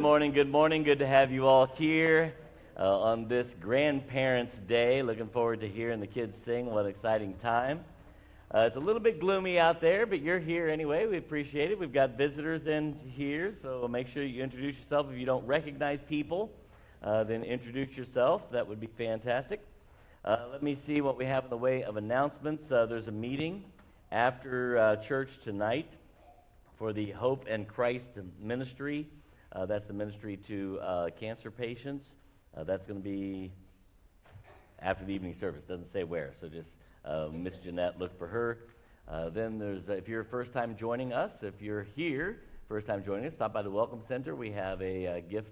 Good morning, good morning. Good to have you all here uh, on this Grandparents' Day. Looking forward to hearing the kids sing. What an exciting time. Uh, it's a little bit gloomy out there, but you're here anyway. We appreciate it. We've got visitors in here, so make sure you introduce yourself. If you don't recognize people, uh, then introduce yourself. That would be fantastic. Uh, let me see what we have in the way of announcements. Uh, there's a meeting after uh, church tonight for the Hope and Christ Ministry. Uh, that's the ministry to uh, cancer patients. Uh, that's going to be after the evening service. Doesn't say where, so just uh, Miss Jeanette, look for her. Uh, then there's, if you're first time joining us, if you're here, first time joining us, stop by the Welcome Center. We have a uh, gift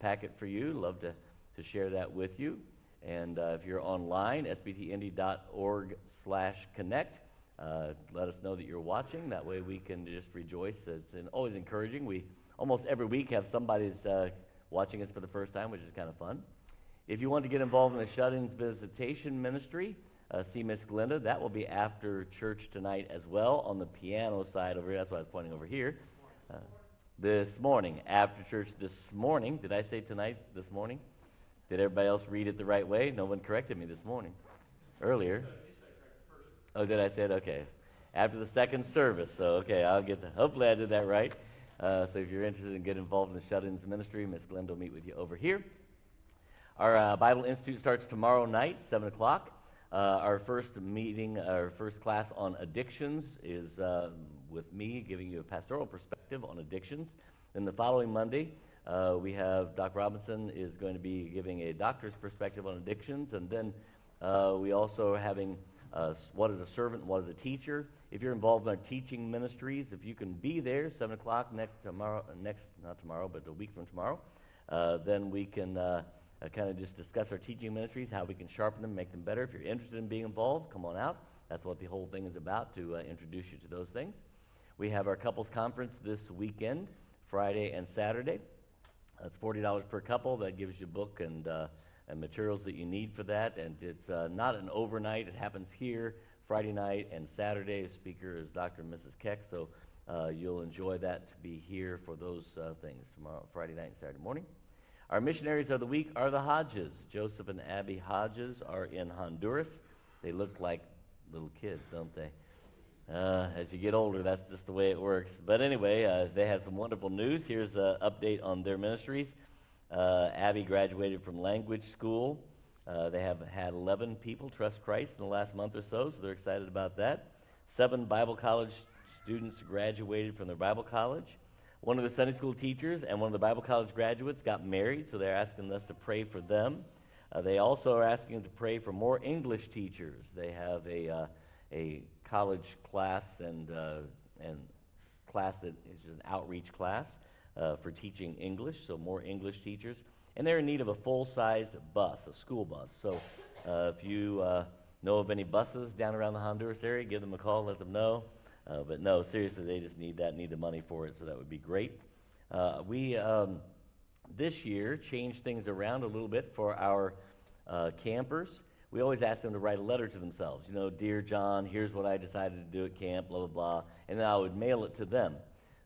packet for you. Love to, to share that with you. And if you're online, sbtindy.org slash connect. Uh, let us know that you're watching. That way we can just rejoice. It's always encouraging. We almost every week have somebody that's uh, watching us for the first time, which is kind of fun. If you want to get involved in the Shut-ins Visitation Ministry, uh, see Miss Glenda. That will be after church tonight as well on the piano side over here. That's why I was pointing over here. Uh, this morning, after church this morning. Did I say tonight, this morning? Did everybody else read it the right way? No one corrected me this morning. Earlier. Oh, did I say it? Okay. After the second service. So, okay, I'll get the, hopefully I did that right. Uh, so if you're interested in getting involved in the shut-ins ministry, Miss Glenda will meet with you over here. Our uh, Bible Institute starts tomorrow night, 7 o'clock. Uh, our first meeting, our first class on addictions is uh, with me giving you a pastoral perspective on addictions. Then the following Monday, uh, we have Doc Robinson is going to be giving a doctor's perspective on addictions. And then uh, we also are having what is a servant, what is a teacher. If you're involved in our teaching ministries, if you can be there, 7 o'clock next tomorrow, next, not tomorrow, but a week from tomorrow, uh, then we can uh, uh kind of just discuss our teaching ministries, how we can sharpen them, make them better. If you're interested in being involved, come on out. That's what the whole thing is about, to uh, introduce you to those things. We have our couples conference this weekend, Friday and Saturday. That's $40 per couple. That gives you a book and uh, and materials that you need for that. And it's uh, not an overnight. It happens here Friday night and Saturday. Speaker is Dr. and Mrs. Keck, so uh, you'll enjoy that to be here for those uh, things tomorrow, Friday night and Saturday morning. Our missionaries of the week are the Hodges. Joseph and Abby Hodges are in Honduras. They look like little kids, don't they? Uh, as you get older, that's just the way it works. But anyway, uh, they have some wonderful news. Here's an update on their ministries. Uh, Abby graduated from language school. Uh, they have had 11 people trust Christ in the last month or so, so they're excited about that. Seven Bible college students graduated from their Bible college. One of the Sunday school teachers and one of the Bible college graduates got married, so they're asking us to pray for them. Uh, they also are asking to pray for more English teachers. They have a, uh, a college class and, uh, and class that is an outreach class uh, for teaching English, so more English teachers. And they're in need of a full sized bus, a school bus. So uh, if you uh, know of any buses down around the Honduras area, give them a call, let them know. Uh, but no, seriously, they just need that, need the money for it, so that would be great. Uh, we, um, this year, changed things around a little bit for our uh, campers. We always ask them to write a letter to themselves. You know, Dear John, here's what I decided to do at camp, blah, blah, blah. And then I would mail it to them.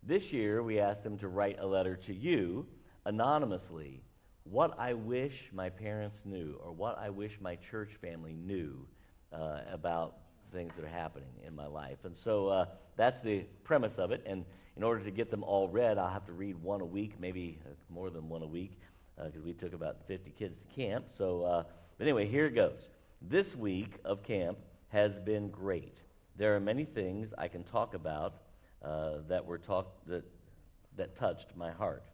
This year, we asked them to write a letter to you anonymously what I wish my parents knew or what I wish my church family knew uh, about things that are happening in my life. And so uh, that's the premise of it. And in order to get them all read, I'll have to read one a week, maybe uh, more than one a week, because uh, we took about 50 kids to camp. So, uh, but anyway, here it goes. This week of camp has been great. There are many things I can talk about uh, that were talked that that touched my heart.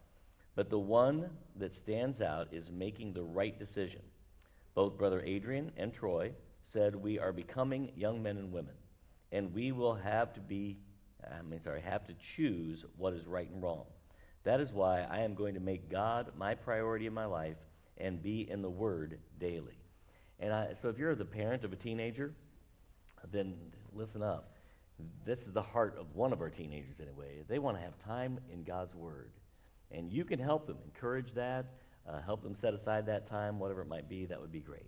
But the one that stands out is making the right decision. Both Brother Adrian and Troy said we are becoming young men and women, and we will have to be, I mean, sorry, have to choose what is right and wrong. That is why I am going to make God my priority in my life and be in the Word daily. And I, so if you're the parent of a teenager, then listen up this is the heart of one of our teenagers anyway. They want to have time in God's Word. And you can help them, encourage that, uh, help them set aside that time, whatever it might be, that would be great.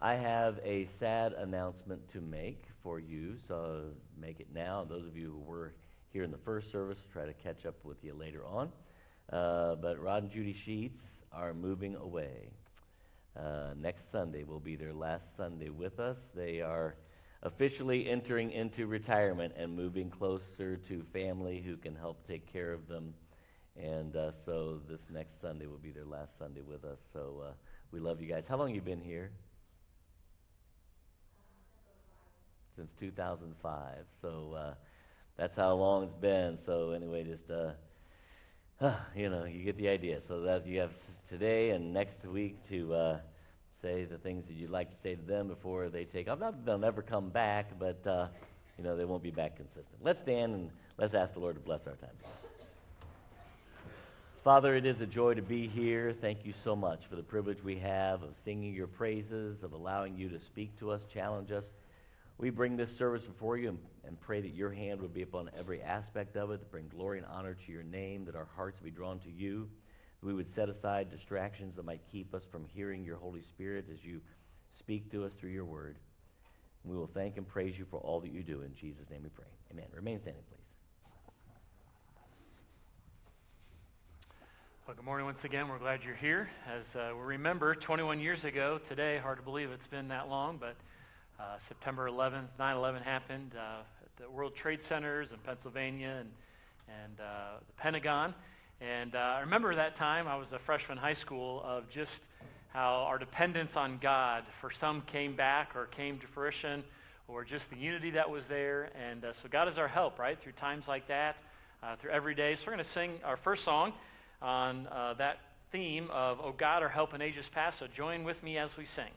I have a sad announcement to make for you, so make it now. Those of you who were here in the first service, try to catch up with you later on. Uh, but Rod and Judy Sheets are moving away. Uh, next Sunday will be their last Sunday with us. They are officially entering into retirement and moving closer to family who can help take care of them. And uh, so this next Sunday will be their last Sunday with us. So uh, we love you guys. How long you been here? Since 2005. So uh, that's how long it's been. So anyway, just uh, you know, you get the idea. So that you have today and next week to uh, say the things that you'd like to say to them before they take off. Not they'll never come back, but uh, you know they won't be back consistent. Let's stand and let's ask the Lord to bless our time. Father, it is a joy to be here. Thank you so much for the privilege we have of singing your praises, of allowing you to speak to us, challenge us. We bring this service before you and, pray that your hand would be upon every aspect of it, to bring glory and honor to your name, that our hearts be drawn to you. We would set aside distractions that might keep us from hearing your Holy Spirit as you speak to us through your word. we will thank and praise you for all that you do. In Jesus' name we pray. Amen. Remain standing, please. Well, good morning once again. We're glad you're here. As uh, we remember, 21 years ago today, hard to believe it's been that long, but uh, September 11th, 9 11 happened uh, at the World Trade Centers in Pennsylvania and, and uh, the Pentagon. And uh, I remember that time, I was a freshman in high school, of just how our dependence on God for some came back or came to fruition, or just the unity that was there. And uh, so God is our help, right? Through times like that, through every day. So we're going to sing our first song on uh, that theme of, Oh God, our help in ages past. So join with me as we sing.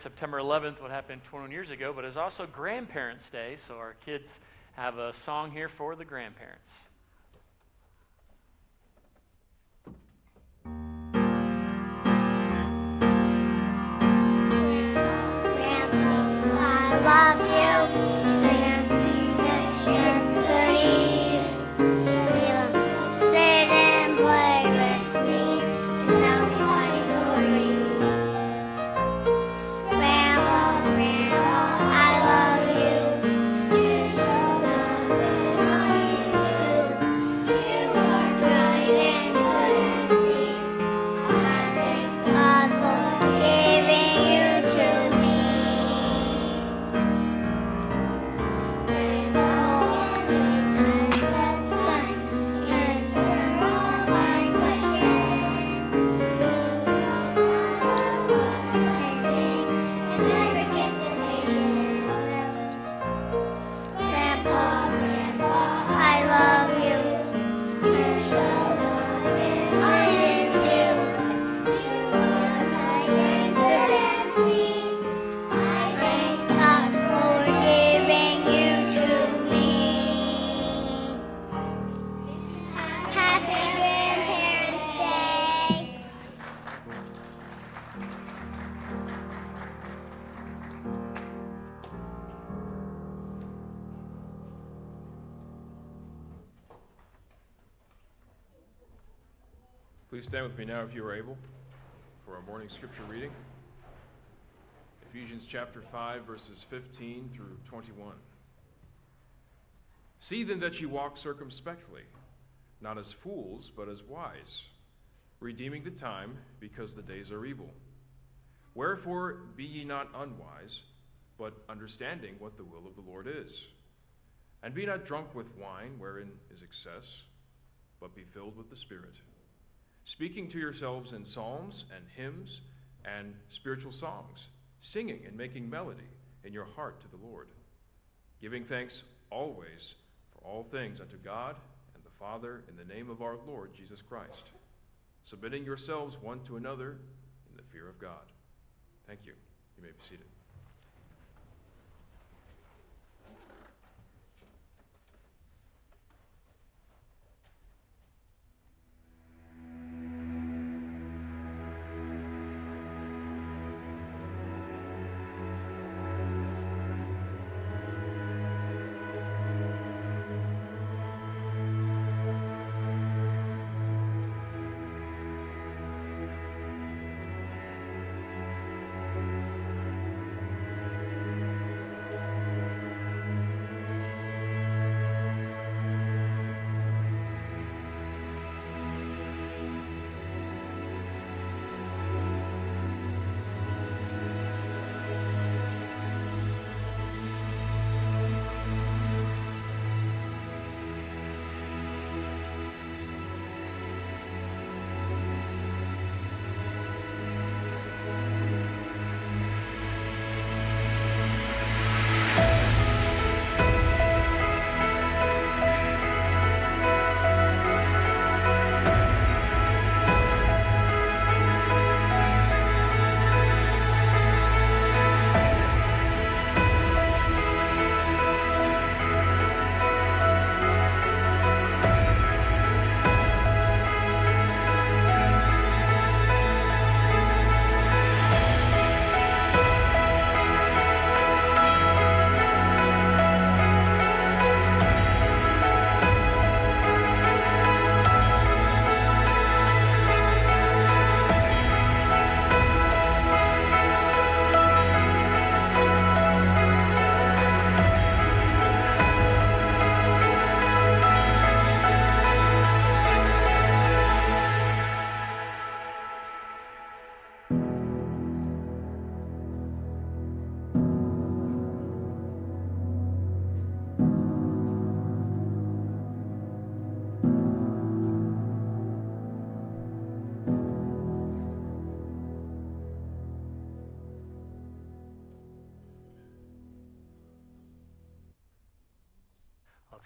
September 11th, what happened 21 years ago, but it's also Grandparents' Day, so our kids have a song here for the grandparents. Me now if you are able for our morning scripture reading. Ephesians chapter 5, verses 15 through 21. See then that ye walk circumspectly, not as fools, but as wise, redeeming the time, because the days are evil. Wherefore be ye not unwise, but understanding what the will of the Lord is. And be not drunk with wine, wherein is excess, but be filled with the Spirit, speaking to yourselves in psalms and hymns and spiritual songs, singing and making melody in your heart to the Lord, giving thanks always for all things unto God and the Father in the name of our Lord Jesus Christ, submitting yourselves one to another in the fear of God. Thank you. You may be seated.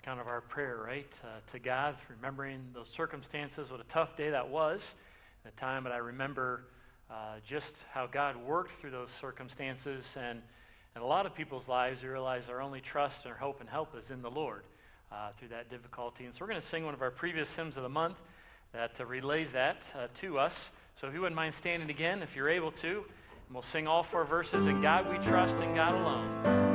Kind of our prayer, right? Uh, to God, remembering those circumstances, what a tough day that was, the time, but I remember uh, just how God worked through those circumstances. And in a lot of people's lives, they realize our only trust and our hope and help is in the Lord uh, through that difficulty. And so we're going to sing one of our previous hymns of the month that uh, relays that uh, to us. So if you wouldn't mind standing again, if you're able to, and we'll sing all four verses. In God we trust, in God alone.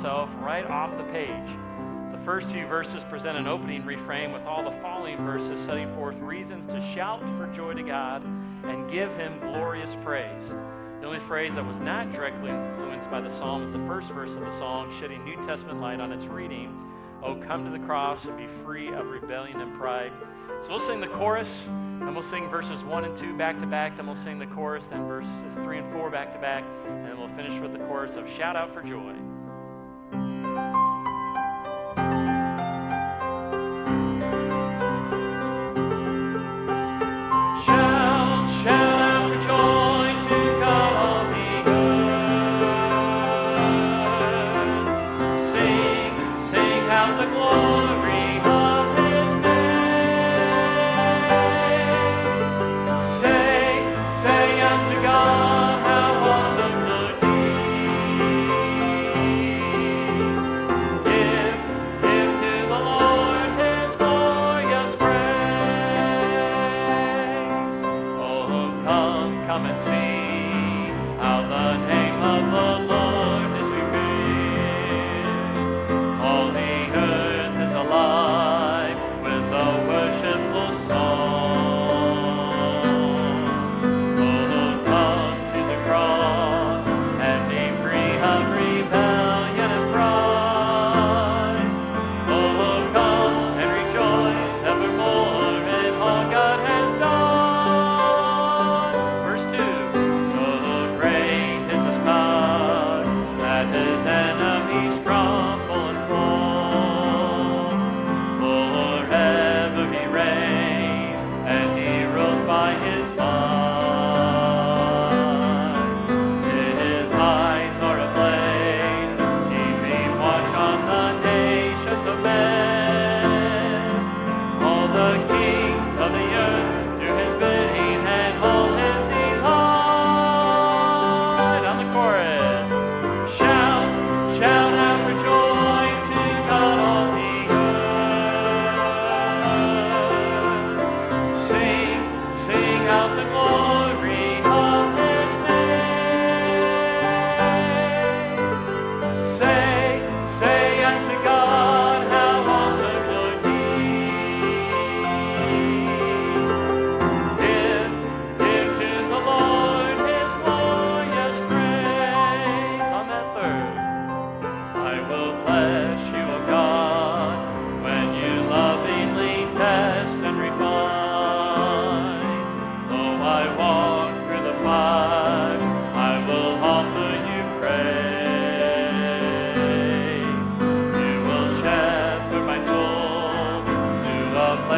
Itself right off the page. The first few verses present an opening refrain with all the following verses setting forth reasons to shout for joy to God and give Him glorious praise. The only phrase that was not directly influenced by the psalm is the first verse of the song, shedding New Testament light on its reading. Oh, come to the cross and be free of rebellion and pride. So we'll sing the chorus, and we'll sing verses 1 and 2 back to back, then we'll sing the chorus, then verses 3 and 4 back to back, and then we'll finish with the chorus of Shout Out for Joy. Come, and see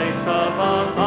Christ above.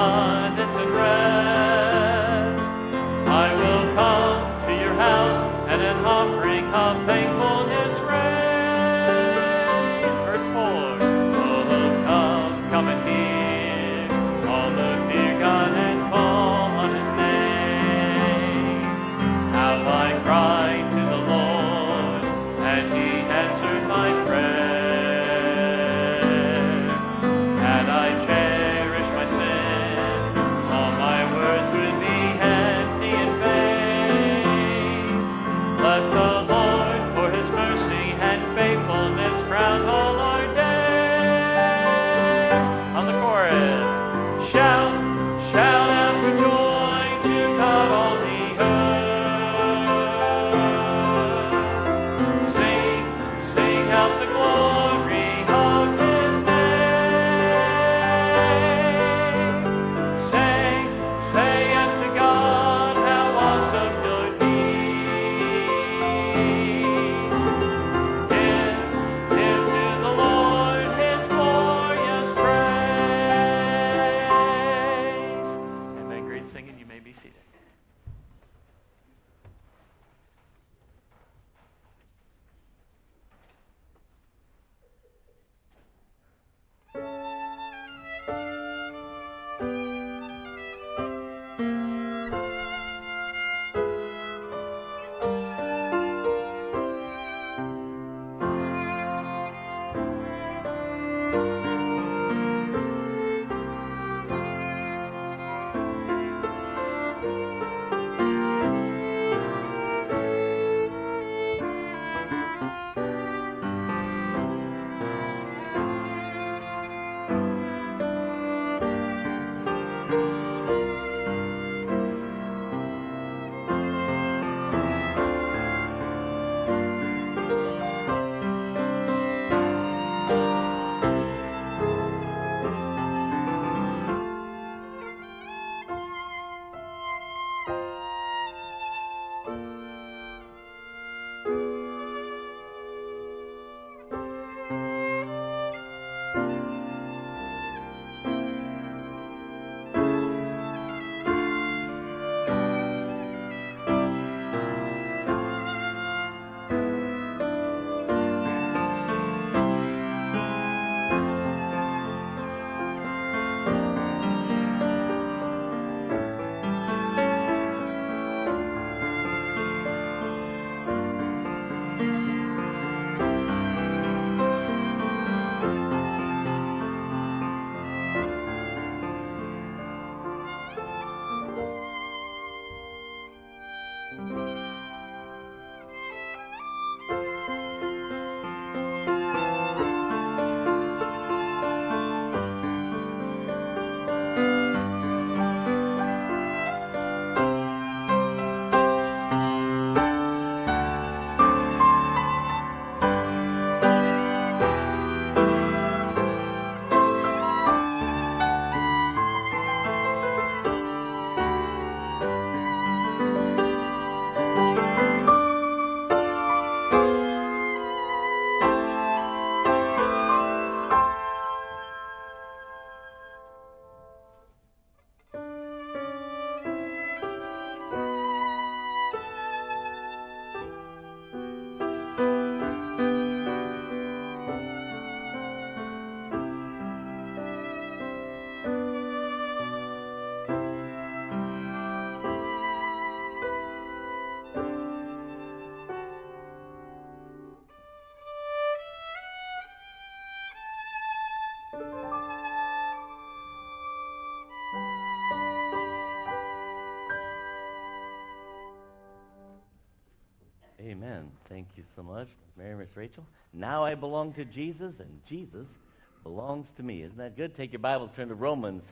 Amen. Thank you so much, Mary, Miss Rachel. Now I belong to Jesus, and Jesus belongs to me. Isn't that good? Take your Bibles, turn to Romans,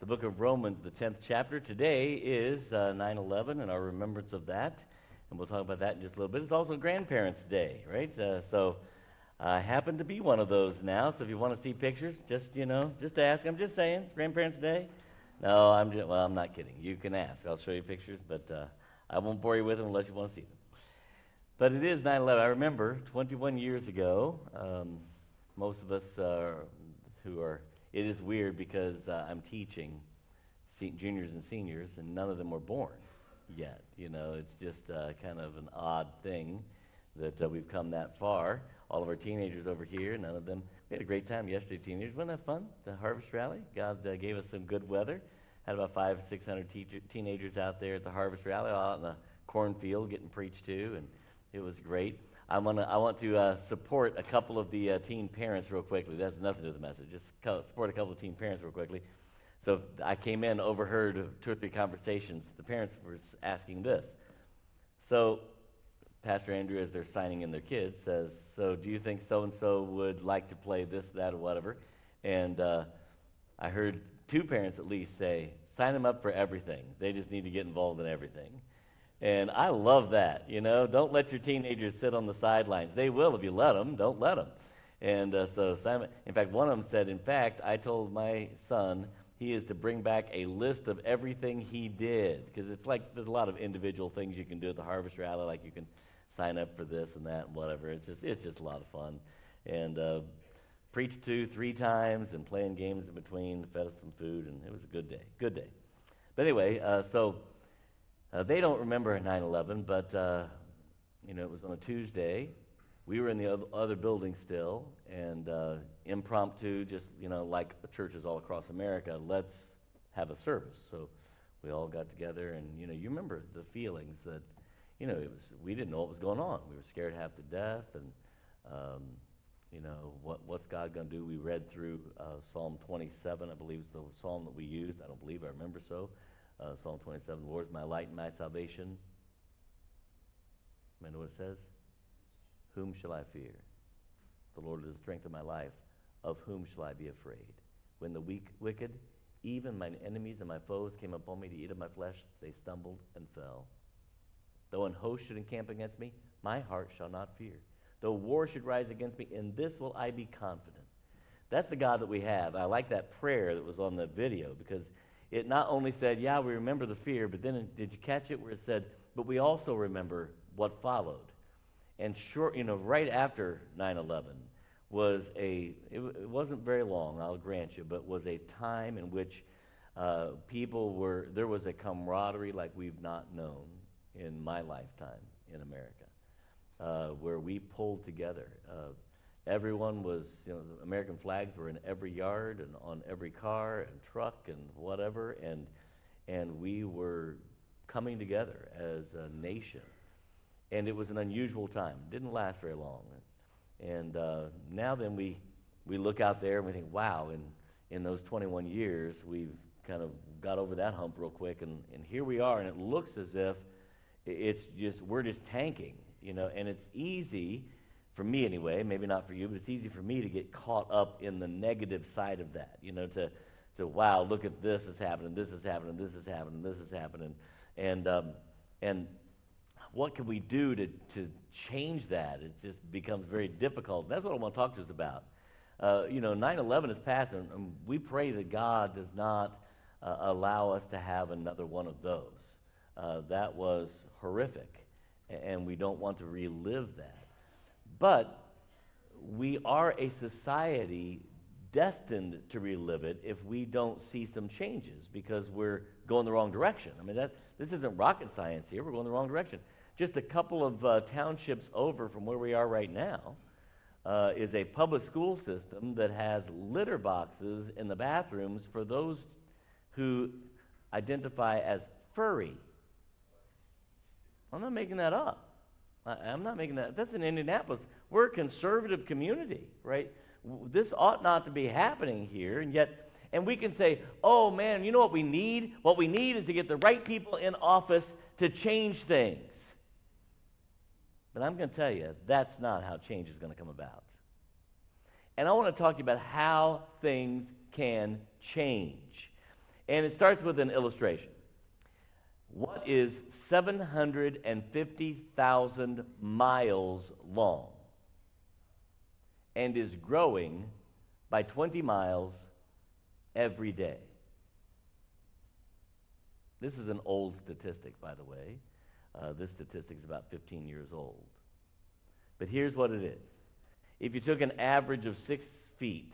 the book of Romans, the 10th chapter. Today is uh, 9 11 and our remembrance of that. And we'll talk about that in just a little bit. It's also Grandparents' Day, right? Uh, so I happen to be one of those now. So if you want to see pictures, just, you know, just ask. I'm just saying, it's Grandparents' Day. No, I'm just, well, I'm not kidding. You can ask. I'll show you pictures, but uh, I won't bore you with them unless you want to see them. But it is 9 11. I remember 21 years ago, um, most of us who are, it is weird because uh, I'm teaching juniors and seniors, and none of them were born yet. You know, it's just uh, kind of an odd thing that uh, we've come that far. All of our teenagers over here, none of them. We had a great time yesterday, teenagers. Wasn't that fun? The harvest rally. God uh, gave us some good weather. Had about five, six hundred teenagers out there at the harvest rally, all out in the cornfield getting preached to, and it was great. I want to I want to uh, support a couple of the uh, teen parents real quickly. That's nothing to the message. Just support a couple of teen parents real quickly. So I came in, overheard two or three conversations. The parents were asking this. So Pastor Andrew, as they're signing in their kids, says, "So do you think so and so would like to play this, that, or whatever?" And uh, I heard two parents at least say, "Sign them up for everything. They just need to get involved in everything." And I love that. You know, don't let your teenagers sit on the sidelines. They will if you let them. Don't let them. And uh, so Simon, in fact, one of them said, "In fact, I told my son." he is to bring back a list of everything he did. Because it's like there's a lot of individual things you can do at the harvest rally, like you can sign up for this and that and whatever. It's just it's just a lot of fun. And uh, preached to three times and playing games in between, fed us some food, and it was a good day. Good day. But anyway, uh, so uh, they don't remember 9/11, but uh, you know it was on a Tuesday. We were in the other building still, and uh, impromptu, just you know, like churches all across America, let's have a service. So we all got together, and you know, you remember the feelings that, you know, it was we didn't know what was going on. We were scared half to death, and um, you know, what what's God going to do? We read through uh, Psalm 27, I believe is the psalm that we used. I don't believe I remember so. Uh, psalm 27, Lord is my light and my salvation. Remember what it says? Whom shall I fear? The Lord is the strength of my life. Of whom shall I be afraid? When the weak, wicked, even mine enemies and my foes came upon me to eat of my flesh, they stumbled and fell. Though an host should encamp against me, my heart shall not fear. Though war should rise against me, in this will I be confident. That's the God that we have. I like that prayer that was on the video because it not only said, Yeah, we remember the fear, but then did you catch it where it said, But we also remember what followed? And short, you know, right after 9 11 was a, it, it, wasn't very long, I'll grant you, but was a time in which uh, people were, there was a camaraderie like we've not known in my lifetime in America, uh, where we pulled together. Uh, everyone was, you know, American flags were in every yard and on every car and truck and whatever, and, and we were coming together as a nation and it was an unusual time. It didn't last very long. And uh, now then we, we look out there and we think, wow, in, in those 21 years, we've kind of got over that hump real quick. And, and here we are, and it looks as if it's just, we're just tanking, you know, and it's easy, for me anyway, maybe not for you, but it's easy for me to get caught up in the negative side of that, you know, to, to wow, look at this is happening, this is happening, this is happening, this is happening. And, um, and what can we do to, to change that? It just becomes very difficult. That's what I want to talk to us about. Uh, you know, 9 11 is passed, and, and, we pray that God does not uh, allow us to have another one of those. Uh, that was horrific, and we don't want to relive that. But we are a society destined to relive it if we don't see some changes because we're going the wrong direction. I mean, that, this isn't rocket science here. We're going the wrong direction just a couple of uh, townships over from where we are right now, uh, is a public school system that has litter boxes in the bathrooms for those who identify as furry. I'm not making that up. I, I'm not making that. That's in Indianapolis. We're a conservative community, right? This ought not to be happening here, and yet, and we can say, oh man, you know what we need? What we need is to get the right people in office to change things. But I'm going to tell you, that's not how change is going to come about. And I want to talk to you about how things can change. And it starts with an illustration. What is 750,000 miles long and is growing by 20 miles every day? This is an old statistic, by the way. Uh, this statistic is about 15 years old. But here's what it is if you took an average of six feet,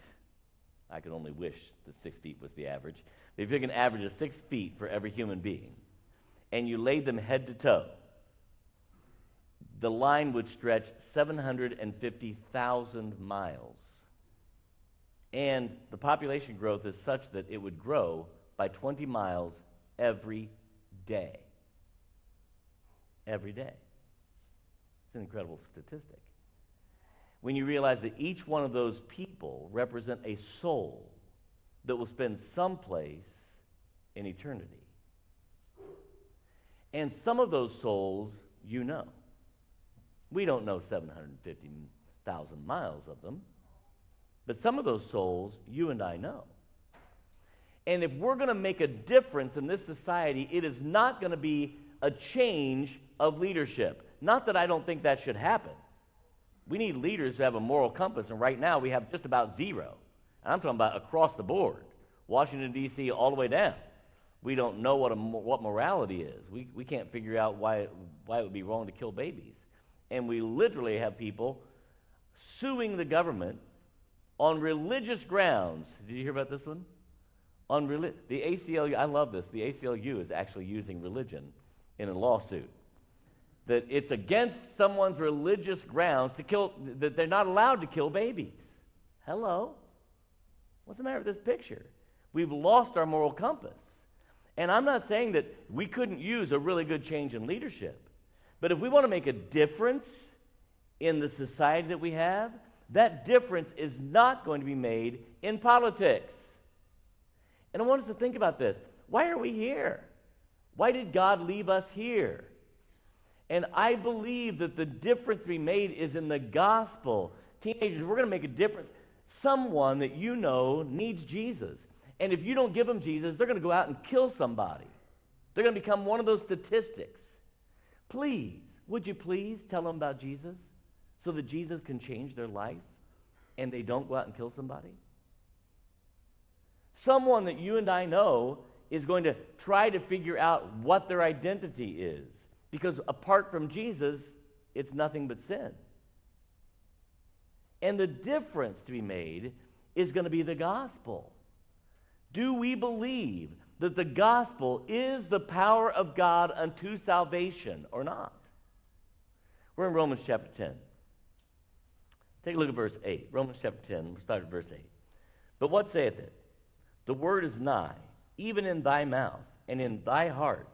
I could only wish that six feet was the average. But if you took an average of six feet for every human being, and you laid them head to toe, the line would stretch 750,000 miles. And the population growth is such that it would grow by 20 miles every day. Every day. It's an incredible statistic. When you realize that each one of those people represent a soul that will spend someplace in eternity. And some of those souls you know. We don't know 750,000 miles of them, but some of those souls you and I know. And if we're going to make a difference in this society, it is not going to be a change of leadership. Not that I don't think that should happen. We need leaders who have a moral compass, and right now we have just about zero. And I'm talking about across the board, Washington, D.C., all the way down. We don't know what, a, what morality is. We, we can't figure out why why it would be wrong to kill babies. And we literally have people suing the government on religious grounds. Did you hear about this one? on reli- the ACLU. I love this. The ACLU is actually using religion in a lawsuit. That it's against someone's religious grounds to kill, that they're not allowed to kill babies. Hello? What's the matter with this picture? We've lost our moral compass. And I'm not saying that we couldn't use a really good change in leadership. But if we want to make a difference in the society that we have, that difference is not going to be made in politics. And I want us to think about this. Why are we here? Why did God leave us here? And I believe that the difference we made is in the gospel. Teenagers, we're going to make a difference. Someone that you know needs Jesus. And if you don't give them Jesus, they're going to go out and kill somebody. They're going to become one of those statistics. Please, would you please tell them about Jesus so that Jesus can change their life and they don't go out and kill somebody? Someone that you and I know is going to try to figure out what their identity is. Because apart from Jesus, it's nothing but sin. And the difference to be made is going to be the gospel. Do we believe that the gospel is the power of God unto salvation or not? We're in Romans chapter 10. Take a look at verse 8. Romans chapter 10, we'll start at verse 8. But what saith it? The word is nigh, even in thy mouth and in thy heart.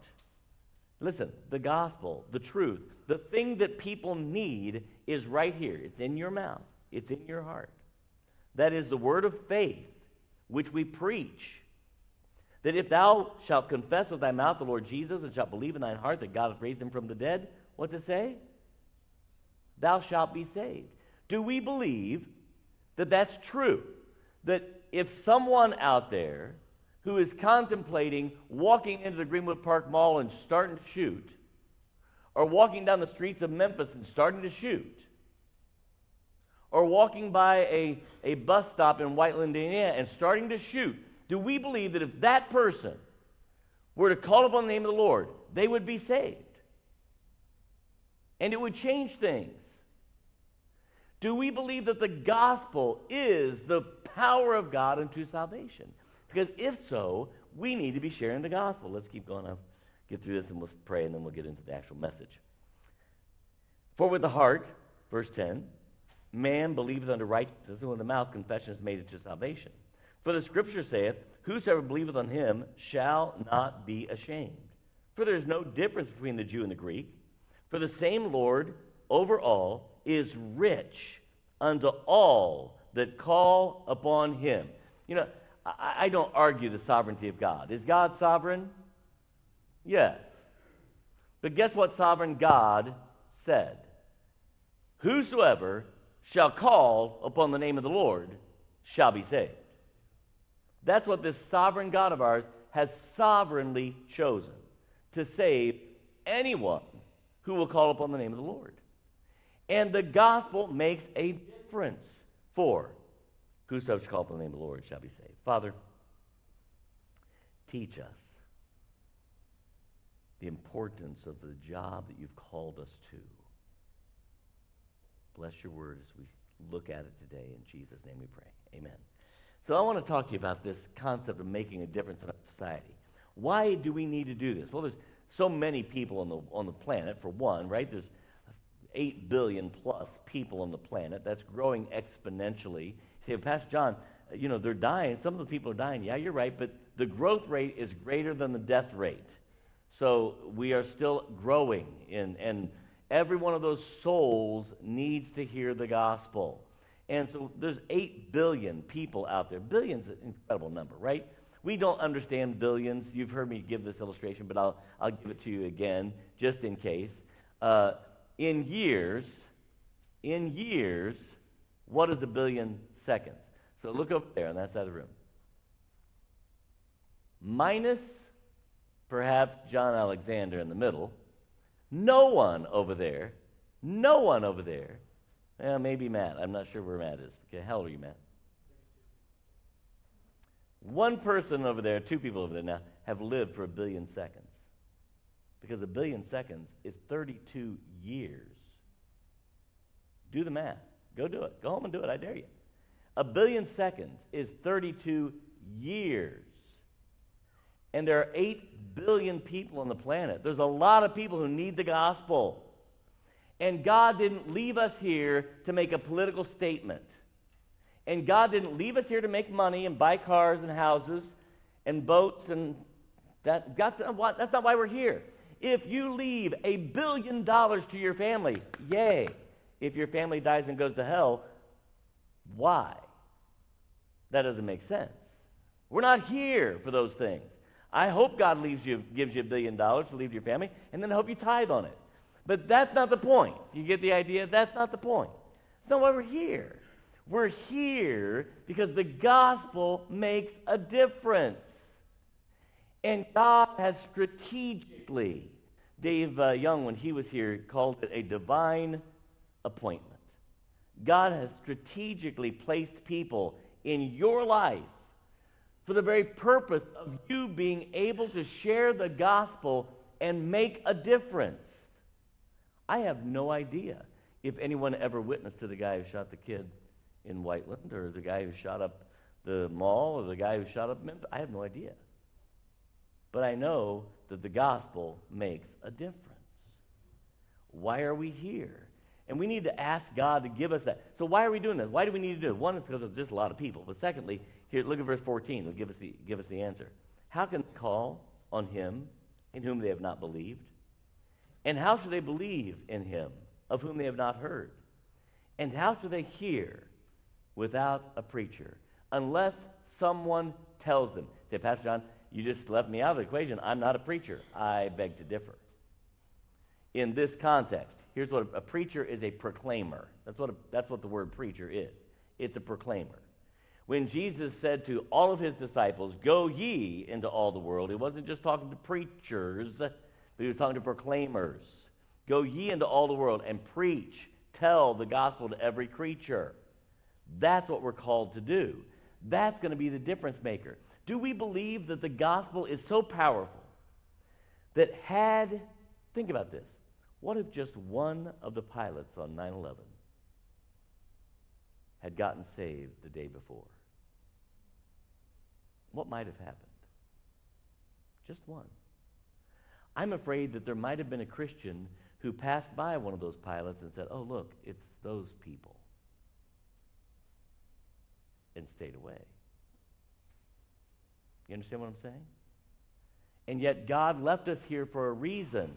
Listen, the gospel, the truth, the thing that people need is right here. It's in your mouth, it's in your heart. That is the word of faith which we preach. That if thou shalt confess with thy mouth the Lord Jesus and shalt believe in thine heart that God hath raised him from the dead, what to say? Thou shalt be saved. Do we believe that that's true? That if someone out there who is contemplating walking into the Greenwood Park Mall and starting to shoot, or walking down the streets of Memphis and starting to shoot, or walking by a, a bus stop in Whiteland, Indiana and starting to shoot, do we believe that if that person were to call upon the name of the Lord, they would be saved? And it would change things. Do we believe that the gospel is the power of God unto salvation? Because if so, we need to be sharing the gospel. Let's keep going. I'll get through this and we'll pray and then we'll get into the actual message. For with the heart, verse 10, man believeth unto righteousness, and with the mouth confession is made unto salvation. For the scripture saith, Whosoever believeth on him shall not be ashamed. For there is no difference between the Jew and the Greek. For the same Lord over all is rich unto all that call upon him. You know, I, I don't argue the sovereignty of God. Is God sovereign? Yes. But guess what sovereign God said? Whosoever shall call upon the name of the Lord shall be saved. That's what this sovereign God of ours has sovereignly chosen to save anyone who will call upon the name of the Lord. And the gospel makes a difference for whosoever shall call upon the name of the Lord shall be saved. Father, teach us the importance of the job that you've called us to. Bless your word as we look at it today. In Jesus' name we pray. Amen. So I want to talk to you about this concept of making a difference in our society. Why do we need to do this? Well, there's so many people on the, on the planet, for one, right? There's 8 billion plus people on the planet. That's growing exponentially. You say, Pastor John, you know, they're dying. Some of the people are dying. Yeah, you're right, but the growth rate is greater than the death rate. So we are still growing, in, and every one of those souls needs to hear the gospel. And so there's 8 billion people out there. Billions an incredible number, right? We don't understand billions. You've heard me give this illustration, but I'll, I'll give it to you again just in case. Uh, in years, in years, what is a billion seconds? So look over there on that side of the room. Minus perhaps John Alexander in the middle. No one over there. No one over there. Well, maybe Matt. I'm not sure where Matt is. Okay, how old are you, Matt? One person over there, two people over there now, have lived for a billion seconds. Because a billion seconds is 32 years. Do the math. Go do it. Go home and do it. I dare you. A billion seconds is 32 years. And there are 8 billion people on the planet. There's a lot of people who need the gospel. And God didn't leave us here to make a political statement. And God didn't leave us here to make money and buy cars and houses and boats and that, not, that's not why we're here. If you leave a billion dollars to your family, yay. If your family dies and goes to hell, why? That doesn't make sense. We're not here for those things. I hope God leaves you, gives you a billion dollars to leave to your family, and then I hope you tithe on it. But that's not the point. You get the idea? That's not the point. That's not why we're here. We're here because the gospel makes a difference. And God has strategically, Dave uh, Young, when he was here, called it a divine appointment. God has strategically placed people in your life for the very purpose of you being able to share the gospel and make a difference. I have no idea if anyone ever witnessed to the guy who shot the kid in Whiteland or the guy who shot up the mall or the guy who shot up Memphis. I have no idea. But I know that the gospel makes a difference. Why are we here? And we need to ask God to give us that. So why are we doing this? Why do we need to do it? One is because there's just a lot of people. But secondly, here, look at verse 14. It'll give us the, give us the answer. How can they call on him in whom they have not believed? And how should they believe in him of whom they have not heard? And how should they hear without a preacher unless someone tells them? Say, Pastor John, you just left me out of the equation. I'm not a preacher. I beg to differ. In this context, here's what a, a preacher is a proclaimer. That's what, a, that's what the word preacher is. It's a proclaimer. When Jesus said to all of his disciples, Go ye into all the world, he wasn't just talking to preachers, but he was talking to proclaimers. Go ye into all the world and preach, tell the gospel to every creature. That's what we're called to do. That's going to be the difference maker. Do we believe that the gospel is so powerful that had, think about this, what if just one of the pilots on 9 11 had gotten saved the day before? What might have happened? Just one. I'm afraid that there might have been a Christian who passed by one of those pilots and said, Oh, look, it's those people, and stayed away. You understand what I'm saying? And yet, God left us here for a reason.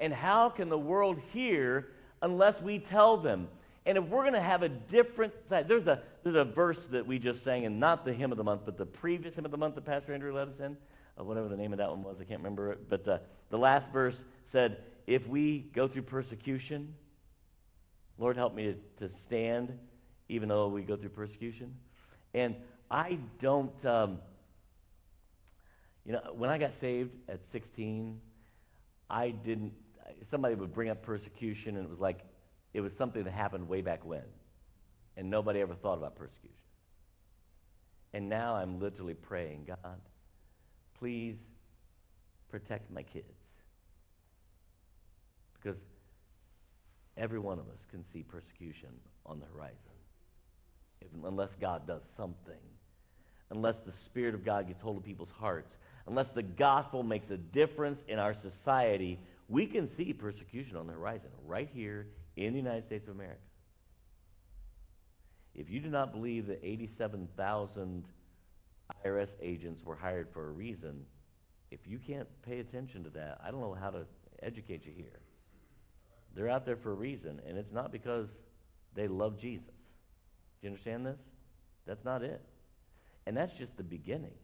And how can the world hear unless we tell them? And if we're going to have a different side, there's a, there's a verse that we just sang, and not the hymn of the month, but the previous hymn of the month that Pastor Andrew led us in, uh, whatever the name of that one was, I can't remember it. But uh, the last verse said, If we go through persecution, Lord, help me to, to stand even though we go through persecution. And I don't, um, you know, when I got saved at 16, I didn't, somebody would bring up persecution, and it was like it was something that happened way back when. And nobody ever thought about persecution. And now I'm literally praying, God, please protect my kids. Because every one of us can see persecution on the horizon. If, unless God does something, unless the Spirit of God gets hold of people's hearts, unless the gospel makes a difference in our society, we can see persecution on the horizon right here in the United States of America. If you do not believe that 87,000 IRS agents were hired for a reason, if you can't pay attention to that, I don't know how to educate you here. They're out there for a reason, and it's not because they love Jesus. Do you understand this? That's not it. And that's just the beginning.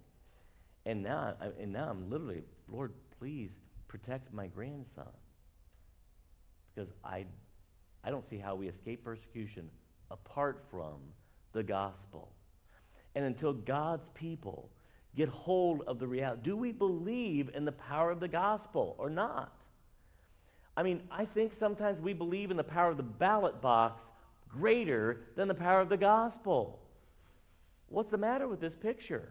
And now, I, and now I'm literally, Lord, please protect my grandson. Because I, I don't see how we escape persecution apart from the gospel. And until God's people get hold of the reality, do we believe in the power of the gospel or not? I mean, I think sometimes we believe in the power of the ballot box greater than the power of the gospel. What's the matter with this picture?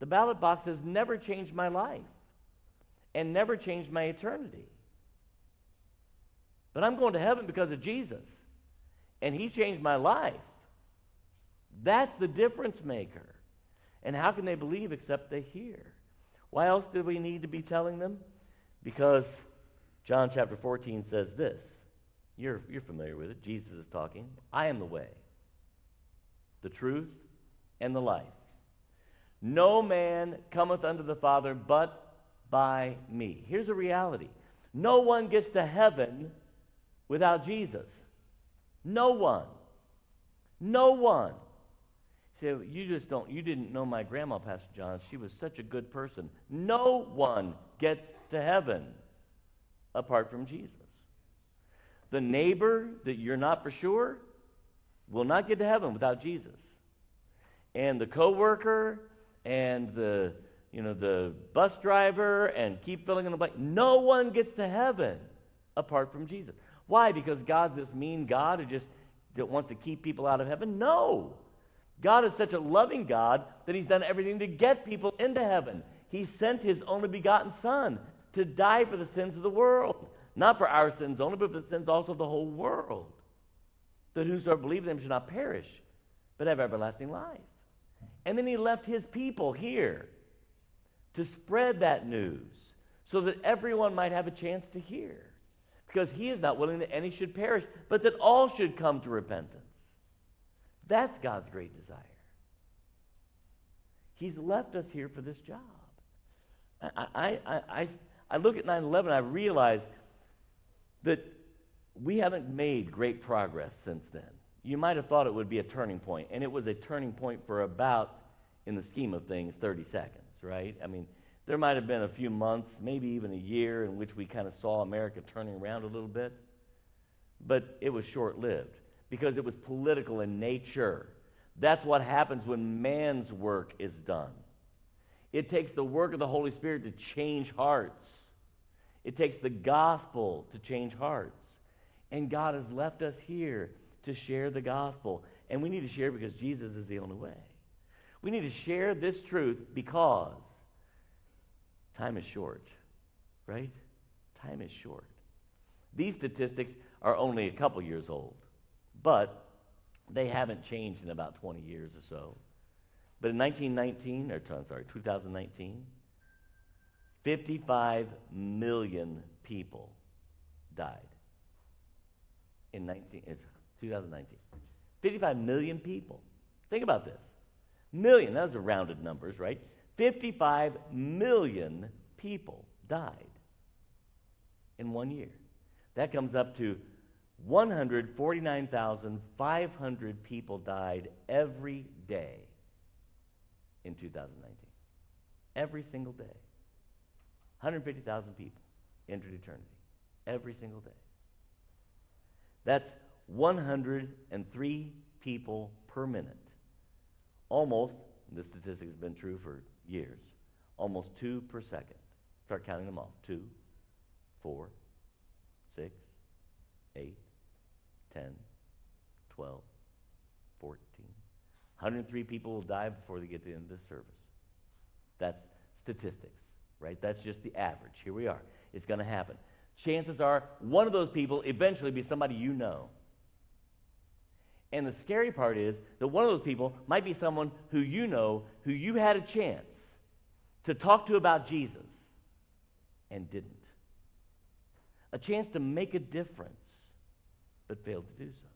The ballot box has never changed my life and never changed my eternity. But I'm going to heaven because of Jesus, and He changed my life. That's the difference maker. And how can they believe except they hear? Why else do we need to be telling them? Because John chapter 14 says this. You're, you're familiar with it. Jesus is talking. I am the way, the truth, and the life. No man cometh unto the Father but by me. Here's a reality no one gets to heaven without Jesus. No one. No one. You just don't, you didn't know my grandma, Pastor John. She was such a good person. No one gets to heaven apart from Jesus. The neighbor that you're not for sure will not get to heaven without Jesus. And the coworker and the you know the bus driver and keep filling in the blank. No one gets to heaven apart from Jesus. Why? Because God's this mean God who just that wants to keep people out of heaven? No. God is such a loving God that He's done everything to get people into heaven. He sent His only begotten Son to die for the sins of the world. Not for our sins only, but for the sins also of the whole world. That whosoever believes in him should not perish, but have everlasting life. And then he left his people here to spread that news so that everyone might have a chance to hear. Because he is not willing that any should perish, but that all should come to repentance. That's God's great desire. He's left us here for this job. I, I, I, I, look at 9 11, I realize that we haven't made great progress since then. You might have thought it would be a turning point, and it was a turning point for about, in the scheme of things, 30 seconds, right? I mean, there might have been a few months, maybe even a year, in which we kind of saw America turning around a little bit, but it was short lived because it was political in nature. That's what happens when man's work is done. It takes the work of the Holy Spirit to change hearts. It takes the gospel to change hearts. And God has left us here to share the gospel. And we need to share because Jesus is the only way. We need to share this truth because time is short, right? Time is short. These statistics are only a couple years old, but they haven't changed in about 20 years or so. But in 1919, or I'm sorry, 2019, 55 million people died in 19, 2019. 55 million people. Think about this. Million, those are rounded numbers, right? 55 million people died in one year. That comes up to 149,500 people died every day in 2019. Every single day. 150,000 people entered eternity every single day. That's 103 people per minute. Almost, this statistic has been true for years, almost two per second. Start counting them off. Two, four, six, eight, 10, 12, 14. 103 people will die before they get to the end of this service. That's statistics, right? That's just the average. Here we are. It's going to happen. Chances are one of those people eventually be somebody you know. And the scary part is that one of those people might be someone who you know, who you had a chance to talk to about Jesus and didn't. A chance to make a difference, but failed to do so.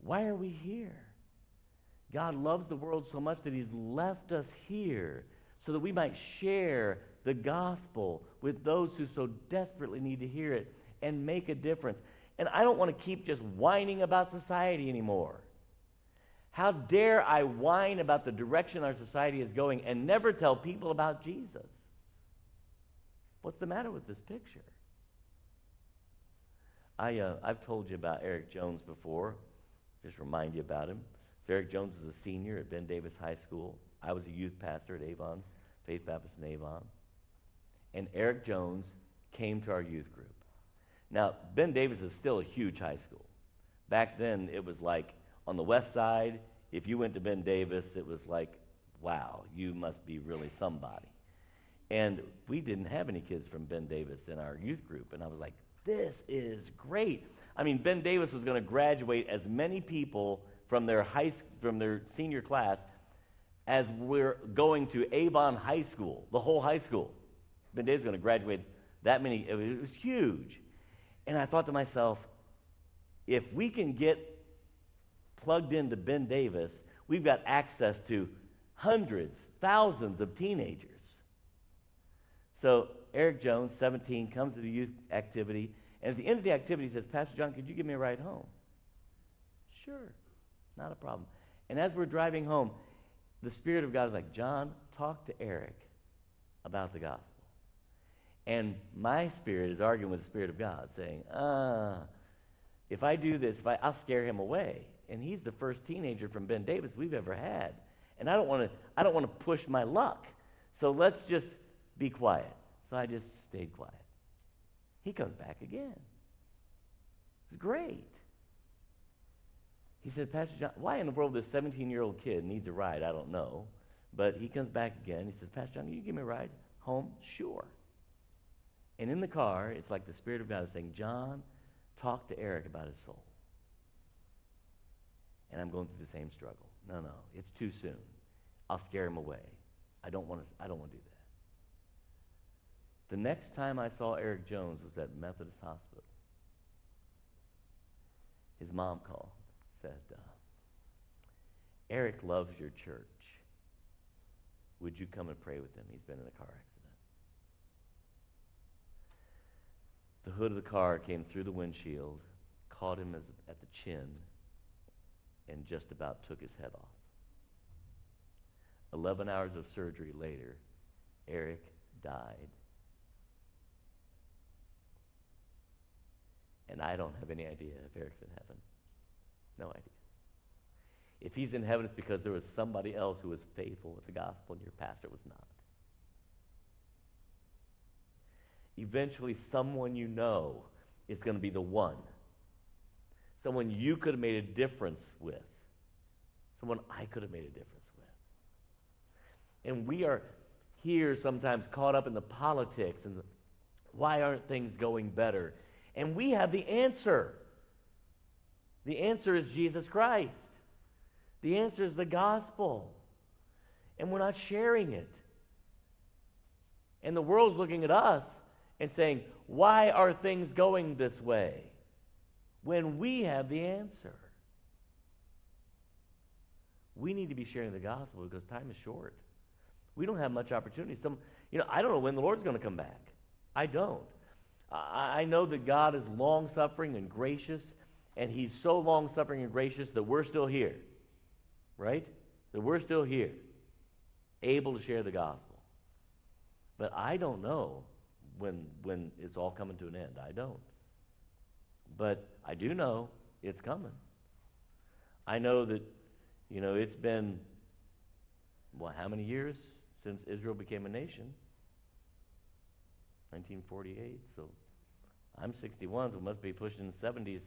Why are we here? God loves the world so much that He's left us here so that we might share the gospel with those who so desperately need to hear it and make a difference. And I don't want to keep just whining about society anymore. How dare I whine about the direction our society is going and never tell people about Jesus? What's the matter with this picture? I, uh, I've told you about Eric Jones before. Just remind you about him. So Eric Jones is a senior at Ben Davis High School. I was a youth pastor at Avon, Faith Baptist in Avon. And Eric Jones came to our youth group. Now, Ben Davis is still a huge high school. Back then, it was like on the west side, if you went to Ben Davis, it was like, wow, you must be really somebody. And we didn't have any kids from Ben Davis in our youth group. And I was like, this is great. I mean, Ben Davis was going to graduate as many people from their high from their senior class as we're going to Avon High School, the whole high school. Ben Davis is going to graduate that many. It was, it was huge. And I thought to myself, if we can get plugged into Ben Davis, we've got access to hundreds, thousands of teenagers. So Eric Jones, 17, comes to the youth activity, and at the end of the activity, he says, Pastor John, could you give me a ride home? Sure, not a problem. And as we're driving home, the Spirit of God is like, John, talk to Eric about the gospel. And my spirit is arguing with the Spirit of God, saying, ah, if I do this, if I, I'll scare him away. And he's the first teenager from Ben Davis we've ever had. And I don't want to I don't want to push my luck. So let's just be quiet. So I just stayed quiet. He comes back again. It's great. He said, Pastor John, why in the world this 17 year old kid needs a ride? I don't know. But he comes back again. He says, Pastor John, can you give me a ride home? Sure. And in the car, it's like the Spirit of God is saying, John, talk to Eric about his soul. And I'm going through the same struggle. No, no, it's too soon. I'll scare him away. I don't want to, I don't want to do that. The next time I saw Eric Jones was at Methodist Hospital. His mom called, said, uh, Eric loves your church. Would you come and pray with him? He's been in a car accident. The hood of the car came through the windshield, caught him as, at the chin, and just about took his head off. Eleven hours of surgery later, Eric died. And I don't have any idea if Eric's in heaven. No idea. If he's in heaven, it's because there was somebody else who was faithful with the gospel and your pastor was not. eventually someone you know is going to be the one. Someone you could have made a difference with. Someone I could have made a difference with. And we are here sometimes caught up in the politics and the, why aren't things going better? And we have the answer. The answer is Jesus Christ. The answer is the gospel. And we're not sharing it. And the world's looking at us and saying, Why are things going this way? When we have the answer. We need to be sharing the gospel because time is short. We don't have much opportunity. Some, you know, I don't know when the Lord's going to come back. I don't. I, know that God is long suffering and gracious, and He's so long suffering and gracious that we're still here, right? That we're still here, able to share the gospel. But I don't know when, when it's all coming to an end. I don't. But I do know it's coming. I know that, you know, it's been, well, how many years since Israel became a nation? 1948. So I'm 61, so must be pushing the 70s.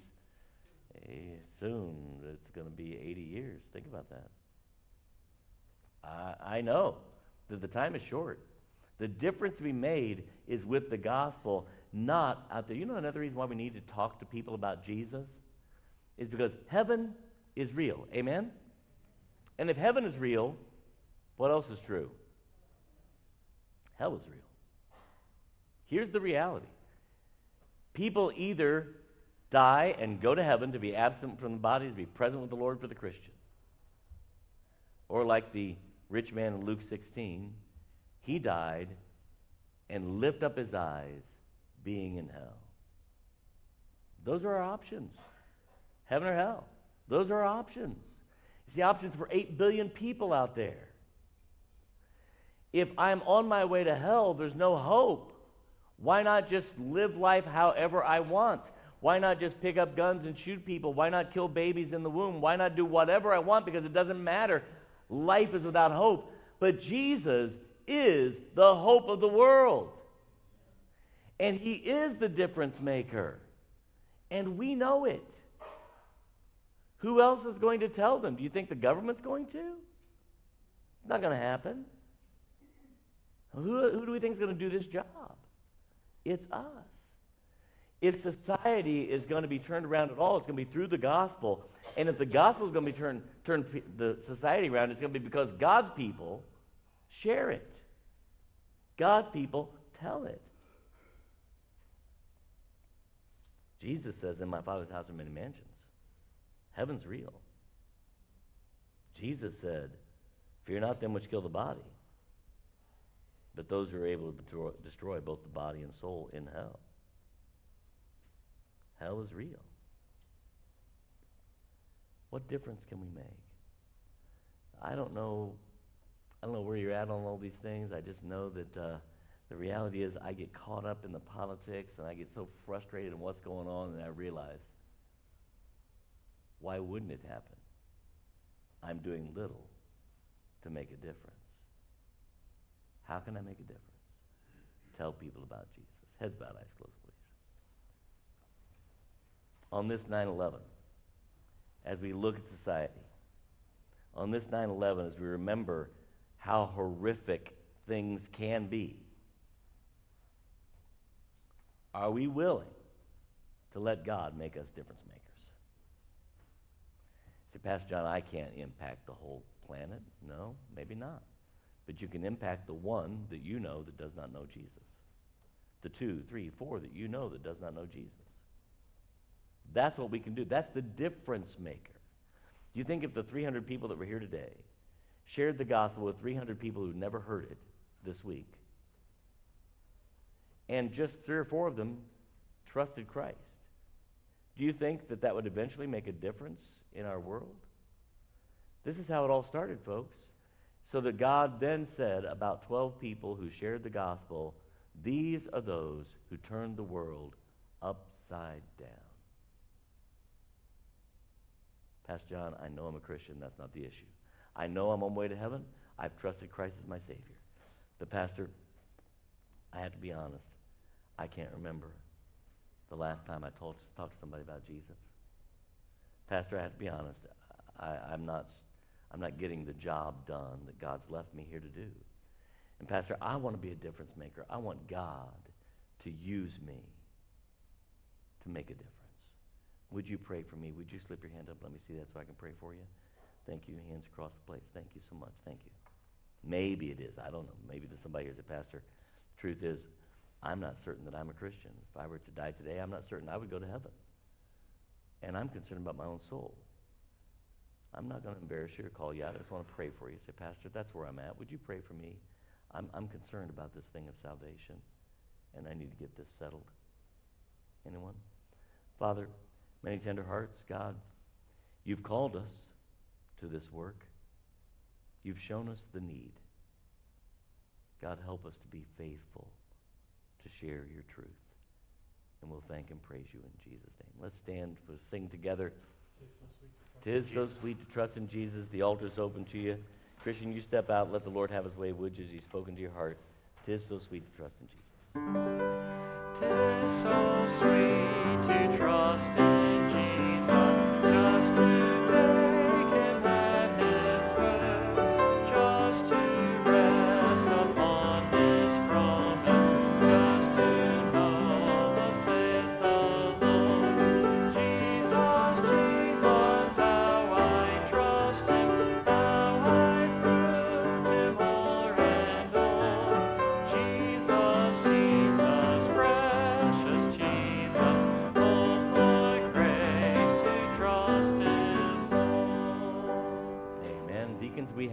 Eh, soon it's going to be 80 years. Think about that. I, I know that the time is short. The difference to be made is with the gospel, not out there. You know another reason why we need to talk to people about Jesus? Is because heaven is real. Amen? And if heaven is real, what else is true? Hell is real. Here's the reality people either die and go to heaven to be absent from the body, to be present with the Lord for the Christian. Or like the rich man in Luke 16, he died and lift up his eyes, being in hell. Those are our options heaven or hell. Those are our options. It's the options for 8 billion people out there. If I'm on my way to hell, there's no hope. Why not just live life however I want? Why not just pick up guns and shoot people? Why not kill babies in the womb? Why not do whatever I want because it doesn't matter? Life is without hope. But Jesus is the hope of the world. And He is the difference maker. And we know it. Who else is going to tell them? Do you think the government's going to? It's not going to happen. Who, who do we think is going to do this job? It's us. If society is going to be turned around at all, it's going to be through the gospel. And if the gospel is going to be turned, turned the society around, it's going to be because God's people share it. God's people tell it. Jesus says, In my Father's house are many mansions. Heaven's real. Jesus said, Fear not them which kill the body, but those who are able to destroy both the body and soul in hell. Hell is real. What difference can we make? I don't know. I don't know where you're at on all these things. I just know that uh, the reality is I get caught up in the politics and I get so frustrated in what's going on, and I realize why wouldn't it happen? I'm doing little to make a difference. How can I make a difference? Tell people about Jesus. Heads bowed, eyes closed, please. On this 9 11, as we look at society, on this 9 11, as we remember how horrific things can be, are we willing to let God make us difference makers? Say, Pastor John, I can't impact the whole planet. No, maybe not. But you can impact the one that you know that does not know Jesus. The two, three, four that you know that does not know Jesus. That's what we can do. That's the difference maker. Do you think if the 300 people that were here today shared the gospel with 300 people who never heard it this week, and just three or four of them trusted Christ, do you think that that would eventually make a difference in our world? This is how it all started, folks. So that God then said about 12 people who shared the gospel, These are those who turned the world upside down. Pastor John, I know I'm a Christian. That's not the issue. I know I'm on my way to heaven. I've trusted Christ as my Savior. But, Pastor, I have to be honest. I can't remember the last time I told, talked to somebody about Jesus. Pastor, I have to be honest. I, I'm not I'm not getting the job done that God's left me here to do. And, Pastor, I want to be a difference maker. I want God to use me to make a difference. Would you pray for me? Would you slip your hand up? Let me see that so I can pray for you. Thank you. Hands across the place. Thank you so much. Thank you. Maybe it is. I don't know. Maybe there's somebody here as a pastor. Truth is, I'm not certain that I'm a Christian. If I were to die today, I'm not certain I would go to heaven. And I'm concerned about my own soul. I'm not going to embarrass you or call you out. I just want to pray for you. Say, Pastor, that's where I'm at. Would you pray for me? I'm, I'm concerned about this thing of salvation, and I need to get this settled. Anyone? Father, many tender hearts, God, you've called us to this work. You've shown us the need. God, help us to be faithful to share your truth. and we'll thank and praise you in Jesus' name. Let's stand, we'll sing together. Tis so sweet to trust in Jesus. The altar's open to you. Christian, you step out. Let the Lord have his way, would you, as he's spoken to your heart. Tis so sweet to trust in Jesus. Tis so sweet to trust in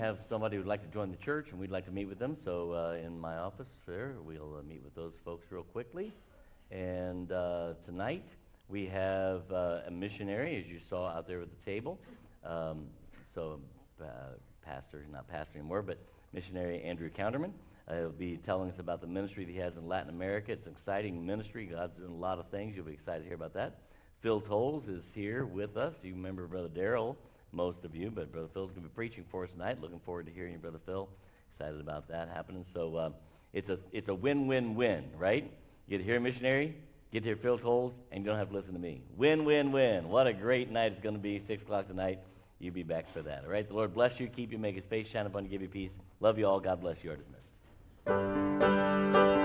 have somebody who'd like to join the church, and we'd like to meet with them. So, uh, in my office there, we'll uh, meet with those folks real quickly. And uh, tonight, we have uh, a missionary, as you saw out there at the table. Um, so, uh, pastor, not pastor anymore, but missionary Andrew Counterman. He'll be telling us about the ministry that he has in Latin America. It's an exciting ministry. God's doing a lot of things. You'll be excited to hear about that. Phil Tolles is here with us. You remember Brother Darrell, most of you, but Brother Phil's going to be preaching for us tonight. Looking forward to hearing Brother Phil. Excited about that happening. So uh, it's a it's a win-win-win, right? You get to hear a missionary, get to hear Phil Tolles, and you don't have to listen to me. Win-win-win. What a great night it's going to be. Six o'clock tonight. You be back for that. All right. The Lord bless you, keep you, make His face shine upon you, give you peace. Love you all. God bless you. You are dismissed.